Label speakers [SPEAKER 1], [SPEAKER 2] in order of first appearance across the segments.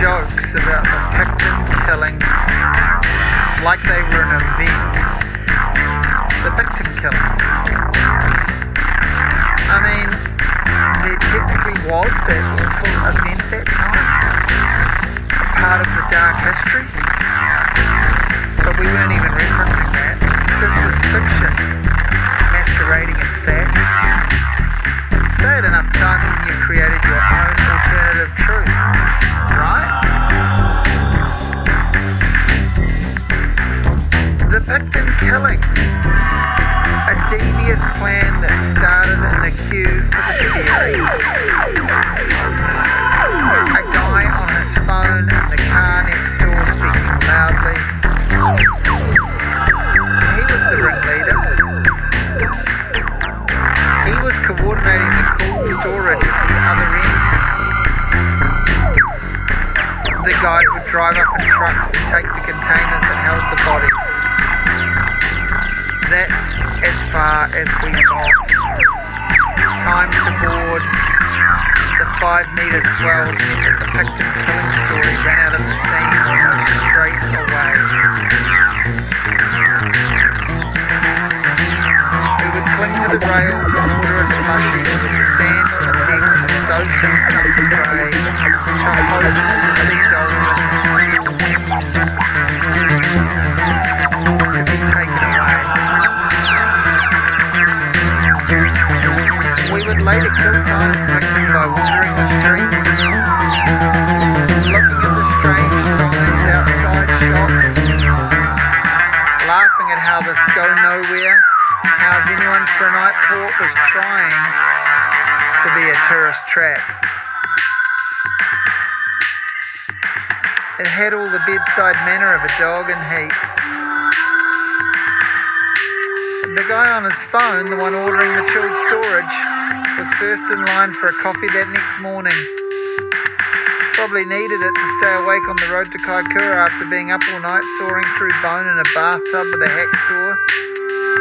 [SPEAKER 1] jokes about the Picton killing like they were an event. The victim killing. I mean, there technically was that awful event that time. Part of the dark history. Devious plan that started in the queue for the theory. A guy on his phone in the car next door speaking loudly. He was the ringleader. He was coordinating the cold storage at the other end. The guys would drive up in trucks and take the containers far as we got. Time to board. The five metre swells meant the killing story ran out of the straight away. We would cling to the rails and order a slushy that would stand on the deck so thin enough to tray, supposedly stolen, Would later kill time quickly by wandering the streets, looking at the strange signs outside shops, laughing at how this go nowhere, how anyone for a night port was trying to be a tourist trap. It had all the bedside manner of a dog in heat. The guy on his phone, the one ordering the chilled storage, was first in line for a coffee that next morning. Probably needed it to stay awake on the road to Kaikoura after being up all night sawing through bone in a bathtub with a hacksaw.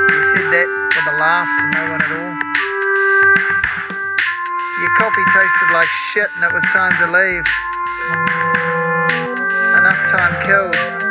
[SPEAKER 1] He said that with a laugh to no one at all. Your coffee tasted like shit and it was time to leave. Enough time killed.